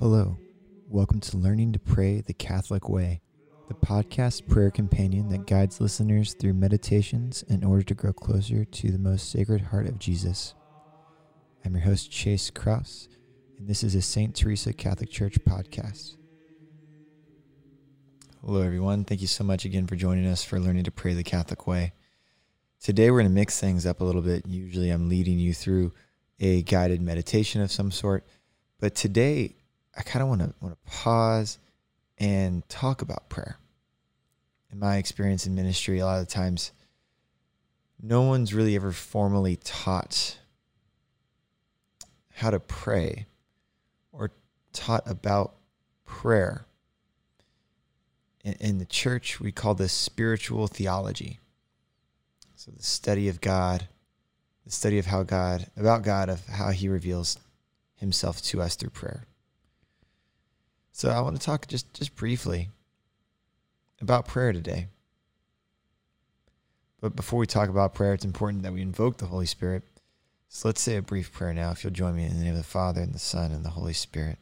Hello, welcome to Learning to Pray the Catholic Way, the podcast prayer companion that guides listeners through meditations in order to grow closer to the most sacred heart of Jesus. I'm your host, Chase Kraus, and this is a St. Teresa Catholic Church podcast. Hello, everyone. Thank you so much again for joining us for Learning to Pray the Catholic Way. Today, we're going to mix things up a little bit. Usually, I'm leading you through a guided meditation of some sort, but today, I kind of want to want to pause and talk about prayer. In my experience in ministry, a lot of times, no one's really ever formally taught how to pray or taught about prayer. In, in the church, we call this spiritual theology. So the study of God, the study of how God, about God, of how He reveals Himself to us through prayer. So I want to talk just, just briefly about prayer today. But before we talk about prayer, it's important that we invoke the Holy Spirit. So let's say a brief prayer now. If you'll join me in the name of the Father, and the Son, and the Holy Spirit.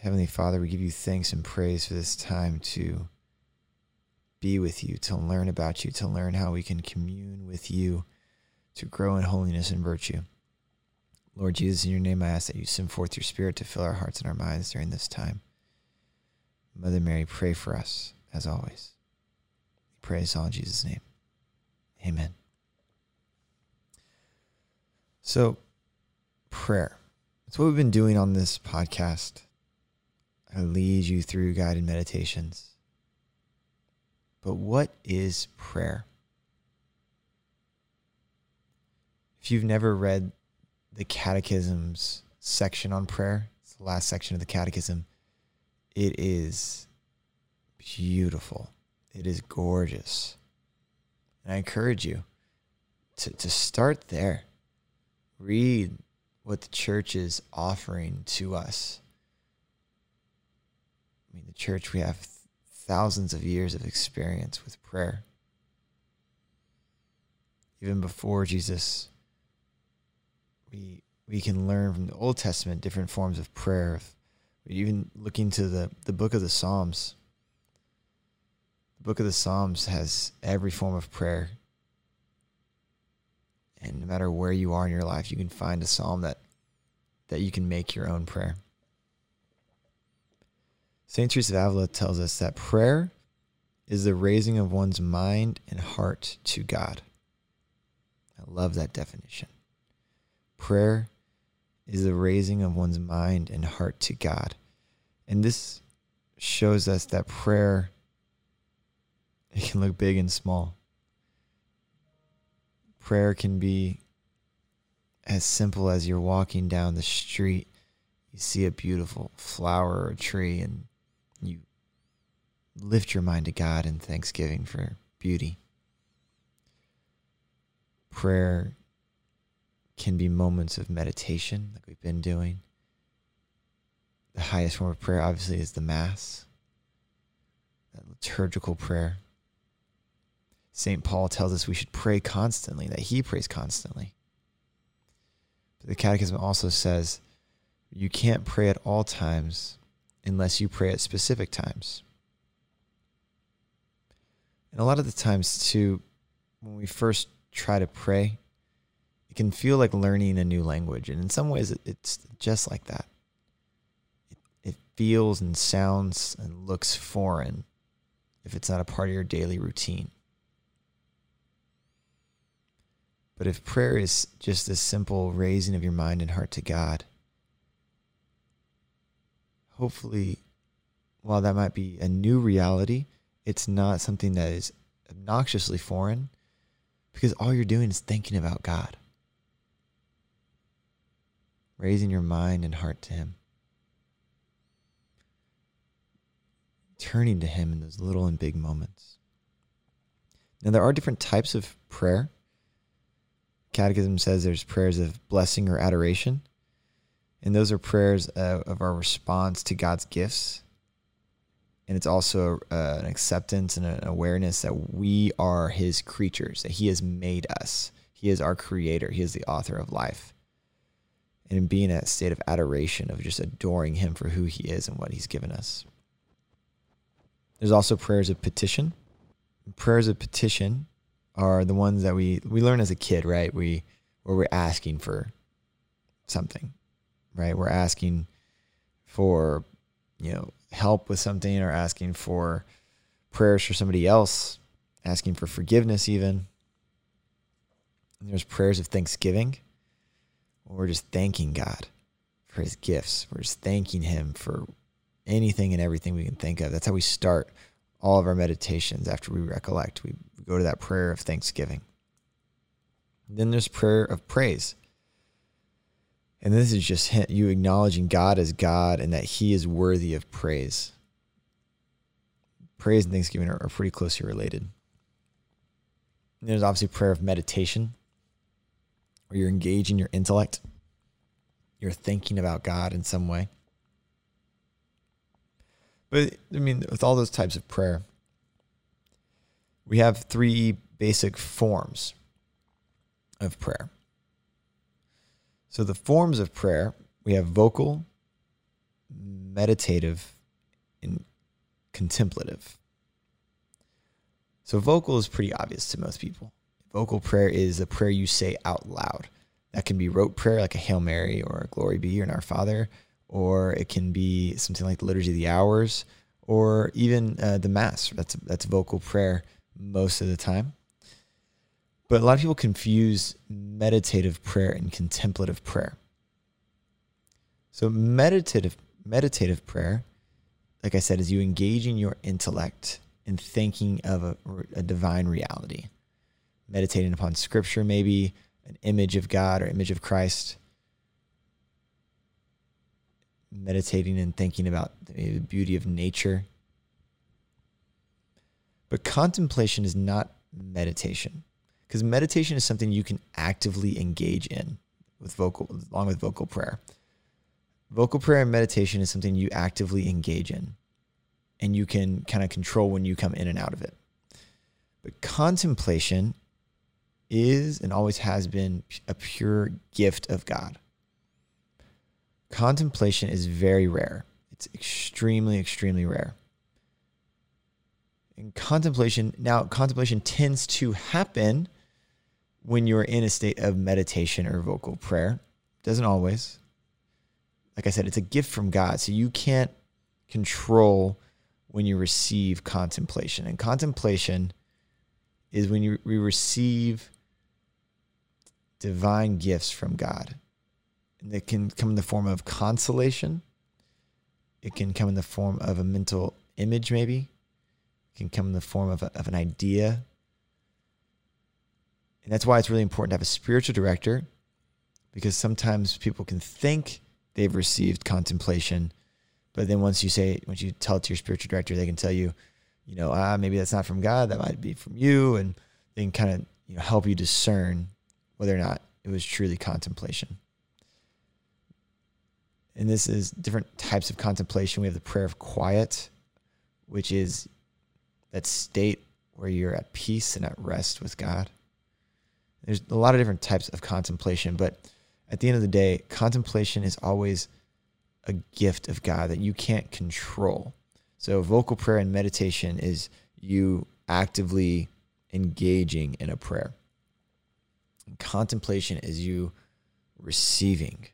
Heavenly Father, we give you thanks and praise for this time to be with you, to learn about you, to learn how we can commune with you, to grow in holiness and virtue. Lord Jesus, in your name I ask that you send forth your Spirit to fill our hearts and our minds during this time. Mother Mary, pray for us, as always. We pray this all in Jesus' name. Amen. So, prayer. That's what we've been doing on this podcast. I lead you through guided meditations. But what is prayer? If you've never read the Catechism's section on prayer, it's the last section of the Catechism, it is beautiful. It is gorgeous. And I encourage you to, to start there. Read what the church is offering to us. I mean, the church, we have thousands of years of experience with prayer. Even before Jesus, we we can learn from the Old Testament different forms of prayer. Even looking to the, the book of the Psalms. The book of the Psalms has every form of prayer. And no matter where you are in your life, you can find a psalm that that you can make your own prayer. St. Teresa of Avila tells us that prayer is the raising of one's mind and heart to God. I love that definition. Prayer is the raising of one's mind and heart to God. And this shows us that prayer it can look big and small. Prayer can be as simple as you're walking down the street, you see a beautiful flower or tree and you lift your mind to God in thanksgiving for beauty. Prayer can be moments of meditation, like we've been doing. The highest form of prayer, obviously, is the Mass, that liturgical prayer. St. Paul tells us we should pray constantly, that he prays constantly. But the Catechism also says you can't pray at all times unless you pray at specific times. And a lot of the times, too, when we first try to pray, it can feel like learning a new language. And in some ways, it's just like that. It, it feels and sounds and looks foreign if it's not a part of your daily routine. But if prayer is just a simple raising of your mind and heart to God, hopefully, while that might be a new reality, it's not something that is obnoxiously foreign because all you're doing is thinking about God, raising your mind and heart to Him, turning to Him in those little and big moments. Now, there are different types of prayer. Catechism says there's prayers of blessing or adoration. And those are prayers uh, of our response to God's gifts. And it's also uh, an acceptance and an awareness that we are His creatures, that He has made us. He is our creator, He is the author of life. And be in a state of adoration of just adoring him for who he is and what he's given us. There's also prayers of petition. Prayers of petition are the ones that we we learn as a kid, right? We where we're asking for something, right? We're asking for you know help with something or asking for prayers for somebody else, asking for forgiveness even. And there's prayers of thanksgiving. We're just thanking God for his gifts. We're just thanking him for anything and everything we can think of. That's how we start all of our meditations after we recollect. We go to that prayer of thanksgiving. then there's prayer of praise. And this is just you acknowledging God as God and that He is worthy of praise. Praise and thanksgiving are, are pretty closely related. And there's obviously prayer of meditation, where you're engaging your intellect, you're thinking about God in some way. But I mean, with all those types of prayer, we have three basic forms of prayer. So the forms of prayer, we have vocal, meditative, and contemplative. So vocal is pretty obvious to most people. Vocal prayer is a prayer you say out loud. That can be rote prayer like a Hail Mary or a Glory Be or an Our Father or it can be something like the Liturgy of the Hours, or even uh, the Mass. That's that's vocal prayer most of the time. But a lot of people confuse meditative prayer and contemplative prayer. So meditative meditative prayer, like I said, is you engaging your intellect in thinking of a, a divine reality, meditating upon Scripture, maybe an image of God or image of Christ meditating and thinking about the beauty of nature. But contemplation is not meditation because meditation is something you can actively engage in with vocal along with vocal prayer. Vocal prayer and meditation is something you actively engage in and you can kind of control when you come in and out of it. But contemplation is and always has been a pure gift of God contemplation is very rare. It's extremely, extremely rare. And contemplation, now, contemplation tends to happen when you're in a state of meditation or vocal prayer. Doesn't always. Like I said, it's a gift from God. So you can't control when you receive contemplation. And contemplation is when you, we receive divine gifts from God. And it can come in the form of consolation. It can come in the form of a mental image, maybe. It can come in the form of, a, of an idea. And that's why it's really important to have a spiritual director because sometimes people can think they've received contemplation, but then once you say, once you tell it to your spiritual director, they can tell you, you know, ah, maybe that's not from God, that might be from you. And they can kind of you know, help you discern whether or not it was truly contemplation and this is different types of contemplation. We have the prayer of quiet, which is that state where you're at peace and at rest with God. There's a lot of different types of contemplation, but at the end of the day, contemplation is always a gift of God that you can't control. So, vocal prayer and meditation is you actively engaging in a prayer. And contemplation is you receiving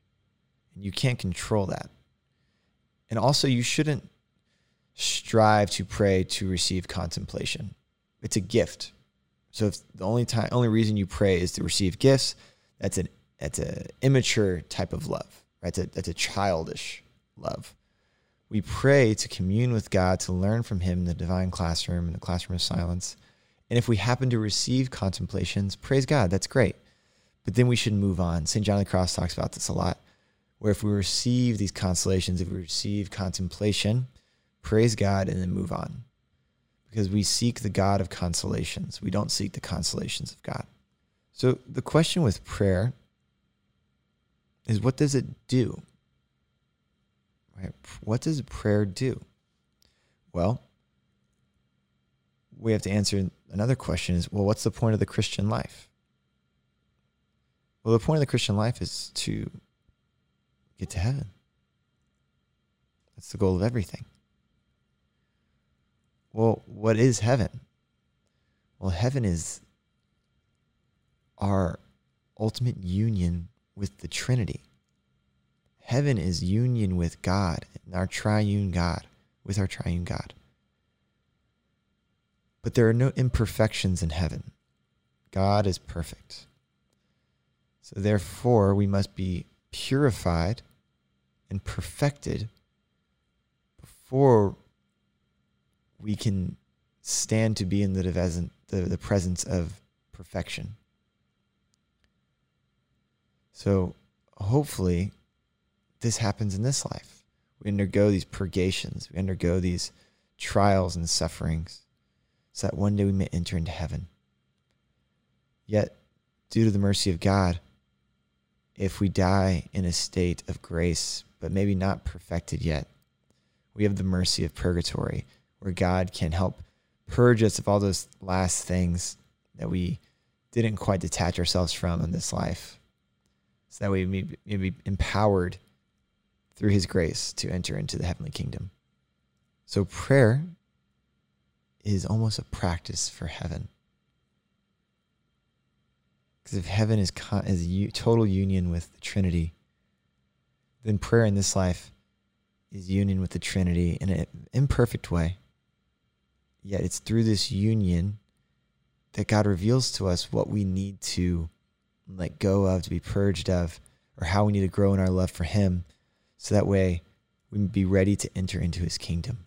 and you can't control that. And also, you shouldn't strive to pray to receive contemplation. It's a gift. So if the only time, only reason you pray is to receive gifts, that's an that's an immature type of love, right? That's a, that's a childish love. We pray to commune with God, to learn from Him in the divine classroom, in the classroom of silence. And if we happen to receive contemplations, praise God, that's great. But then we should move on. St. John of the Cross talks about this a lot where if we receive these consolations, if we receive contemplation, praise God and then move on. Because we seek the God of consolations. We don't seek the consolations of God. So the question with prayer is what does it do? Right? What does prayer do? Well, we have to answer another question is well, what's the point of the Christian life? Well, the point of the Christian life is to get to heaven. That's the goal of everything. Well, what is heaven? Well, heaven is our ultimate union with the Trinity. Heaven is union with God, our triune God, with our triune God. But there are no imperfections in heaven. God is perfect. So therefore, we must be purified and perfected before we can stand to be in the, the, the presence of perfection. So hopefully, this happens in this life. We undergo these purgations, we undergo these trials and sufferings, so that one day we may enter into heaven. Yet, due to the mercy of God, if we die in a state of grace, but maybe not perfected yet, we have the mercy of purgatory, where God can help purge us of all those last things that we didn't quite detach ourselves from in this life so that we may be empowered through his grace to enter into the heavenly kingdom. So prayer is almost a practice for heaven. If heaven is, con- is u- total union with the Trinity, then prayer in this life is union with the Trinity in an imperfect way. Yet it's through this union that God reveals to us what we need to let go of, to be purged of, or how we need to grow in our love for Him, so that way we may be ready to enter into His kingdom.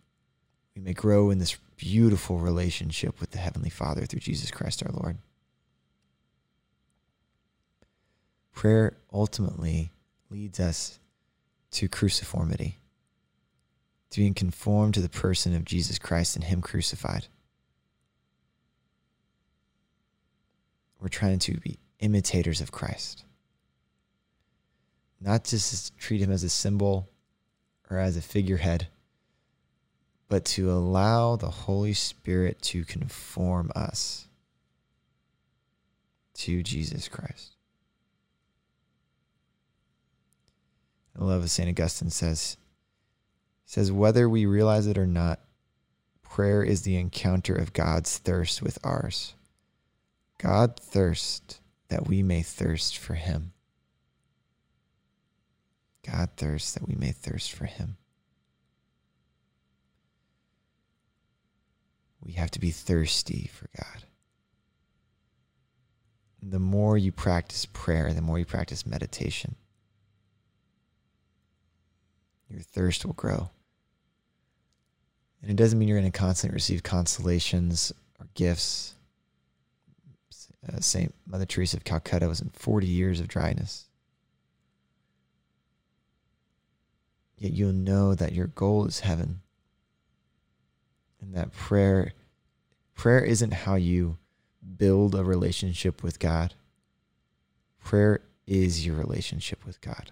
We may grow in this beautiful relationship with the Heavenly Father through Jesus Christ our Lord. Prayer ultimately leads us to cruciformity, to being conformed to the person of Jesus Christ and Him crucified. We're trying to be imitators of Christ. Not just treat him as a symbol or as a figurehead, but to allow the Holy Spirit to conform us to Jesus Christ. I love what St. Augustine says. Says, whether we realize it or not, prayer is the encounter of God's thirst with ours. God thirst that we may thirst for him. God thirsts that we may thirst for him. We have to be thirsty for God. The more you practice prayer, the more you practice meditation, your thirst will grow. And it doesn't mean you're going to constantly receive consolations or gifts uh, Saint Mother Teresa of Calcutta was in 40 years of dryness. Yet you'll know that your goal is heaven. And that prayer prayer isn't how you build a relationship with God. Prayer is your relationship with God.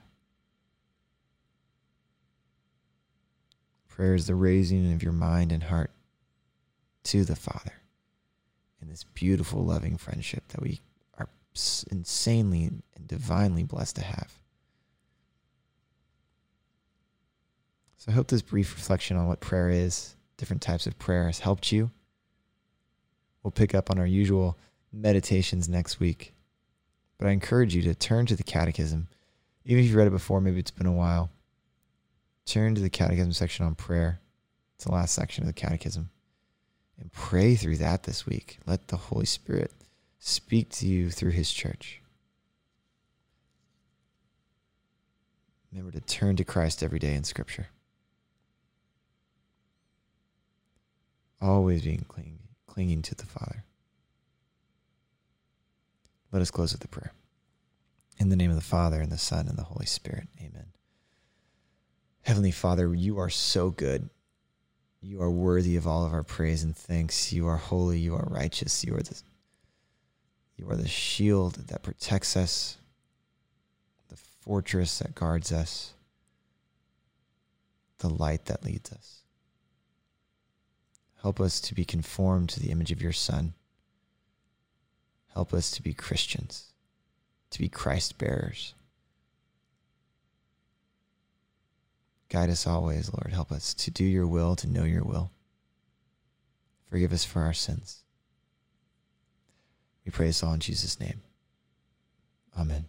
Prayer is the raising of your mind and heart to the Father in this beautiful, loving friendship that we are insanely and divinely blessed to have. So I hope this brief reflection on what prayer is, different types of prayer, has helped you. We'll pick up on our usual meditations next week. But I encourage you to turn to the Catechism. Even if you've read it before, maybe it's been a while. Turn to the Catechism section on prayer. It's the last section of the Catechism and pray through that this week. Let the Holy Spirit speak to you through His church. Remember to turn to Christ every day in Scripture. Always being clinging, clinging to the Father. Let us close with a prayer. In the name of the Father, and the Son, and the Holy Spirit. Amen. Heavenly Father, you are so good. You are worthy of all of our praise and thanks. You are holy. You are righteous. You are the, you are the shield that protects us, the fortress that guards us, the light that leads us. Help us to be conformed to the image of your Son. Help us to be Christians, to be Christ bearers. Guide us always, Lord. Help us to do your will, to know your will. Forgive us for our sins. We pray this all in Jesus' name. Amen.